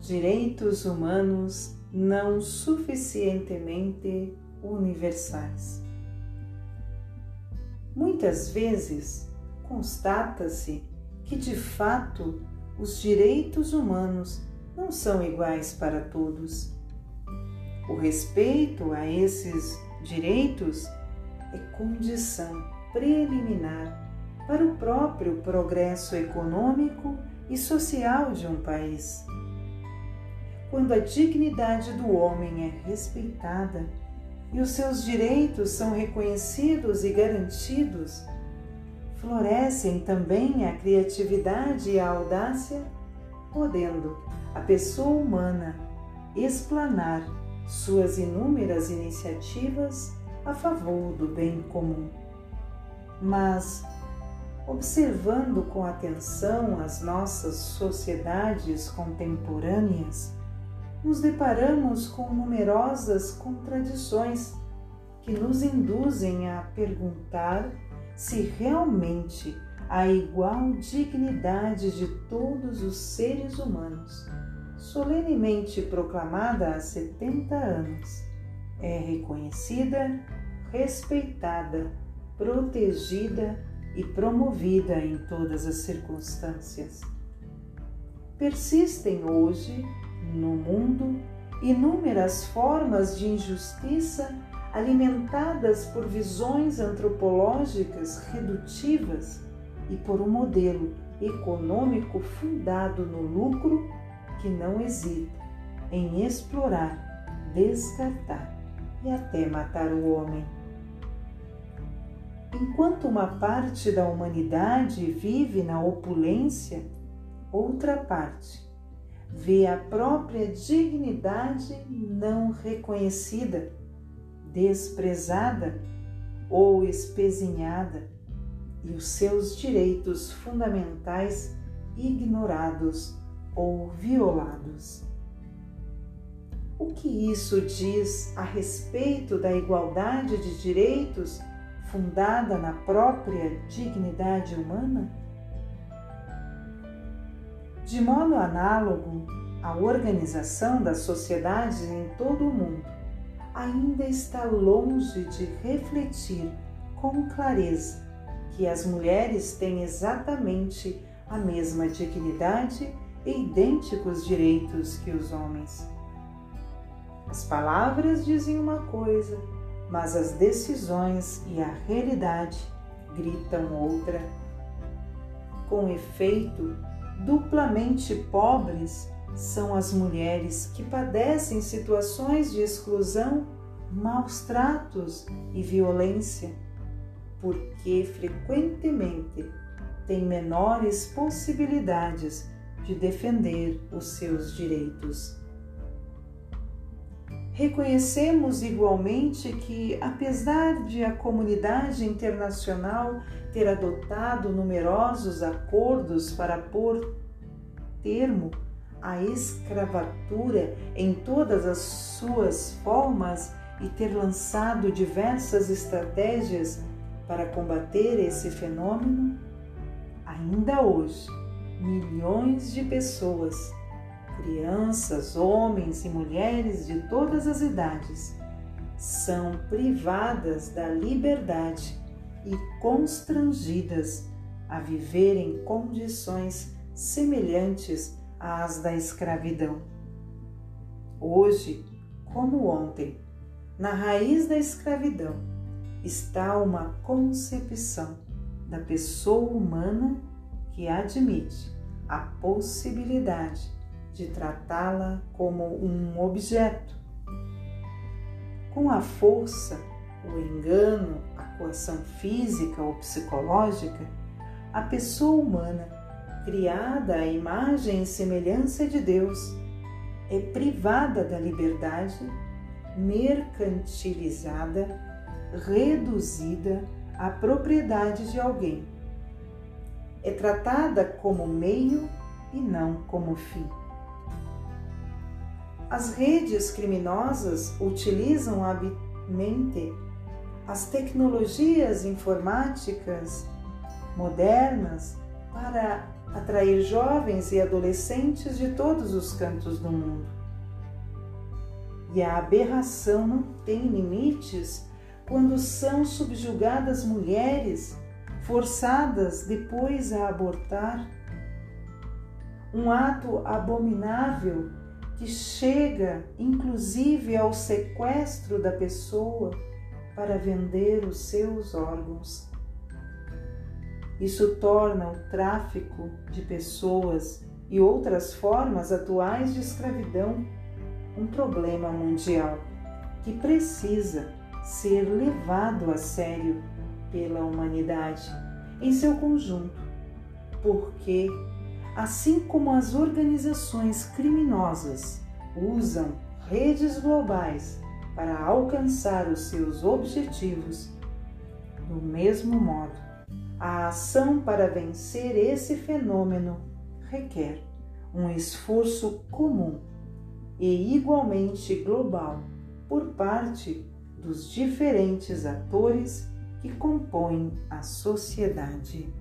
Direitos humanos não suficientemente universais. Muitas vezes constata-se que de fato os direitos humanos não são iguais para todos. O respeito a esses direitos é condição preliminar para o próprio progresso econômico e social de um país. Quando a dignidade do homem é respeitada e os seus direitos são reconhecidos e garantidos, florescem também a criatividade e a audácia, podendo a pessoa humana explanar suas inúmeras iniciativas a favor do bem comum. Mas, observando com atenção as nossas sociedades contemporâneas, nos deparamos com numerosas contradições que nos induzem a perguntar se realmente a igual dignidade de todos os seres humanos, solenemente proclamada há 70 anos, é reconhecida, respeitada, protegida e promovida em todas as circunstâncias. Persistem hoje, no mundo, inúmeras formas de injustiça alimentadas por visões antropológicas redutivas e por um modelo econômico fundado no lucro que não hesita em explorar, descartar e até matar o homem. Enquanto uma parte da humanidade vive na opulência, outra parte vê a própria dignidade não reconhecida, desprezada ou espezinhada e os seus direitos fundamentais ignorados ou violados. O que isso diz a respeito da igualdade de direitos fundada na própria dignidade humana? De modo análogo, a organização das sociedades em todo o mundo ainda está longe de refletir com clareza que as mulheres têm exatamente a mesma dignidade e idênticos direitos que os homens. As palavras dizem uma coisa, mas as decisões e a realidade gritam outra. Com efeito, duplamente pobres são as mulheres que padecem situações de exclusão, maus tratos e violência porque frequentemente têm menores possibilidades de defender os seus direitos. Reconhecemos igualmente que, apesar de a comunidade internacional ter adotado numerosos acordos para pôr termo à escravatura em todas as suas formas e ter lançado diversas estratégias para combater esse fenômeno, ainda hoje, milhões de pessoas, crianças, homens e mulheres de todas as idades, são privadas da liberdade e constrangidas a viver em condições semelhantes às da escravidão. Hoje, como ontem, na raiz da escravidão, está uma concepção da pessoa humana que admite a possibilidade de tratá-la como um objeto. Com a força, o engano, a coação física ou psicológica, a pessoa humana, criada à imagem e semelhança de Deus, é privada da liberdade, mercantilizada reduzida à propriedade de alguém. É tratada como meio e não como fim. As redes criminosas utilizam habilmente as tecnologias informáticas modernas para atrair jovens e adolescentes de todos os cantos do mundo. E a aberração não tem limites quando são subjugadas mulheres, forçadas depois a abortar. Um ato abominável que chega inclusive ao sequestro da pessoa para vender os seus órgãos. Isso torna o tráfico de pessoas e outras formas atuais de escravidão um problema mundial que precisa ser levado a sério pela humanidade em seu conjunto, porque, assim como as organizações criminosas usam redes globais para alcançar os seus objetivos, do mesmo modo, a ação para vencer esse fenômeno requer um esforço comum e igualmente global por parte dos diferentes atores que compõem a sociedade.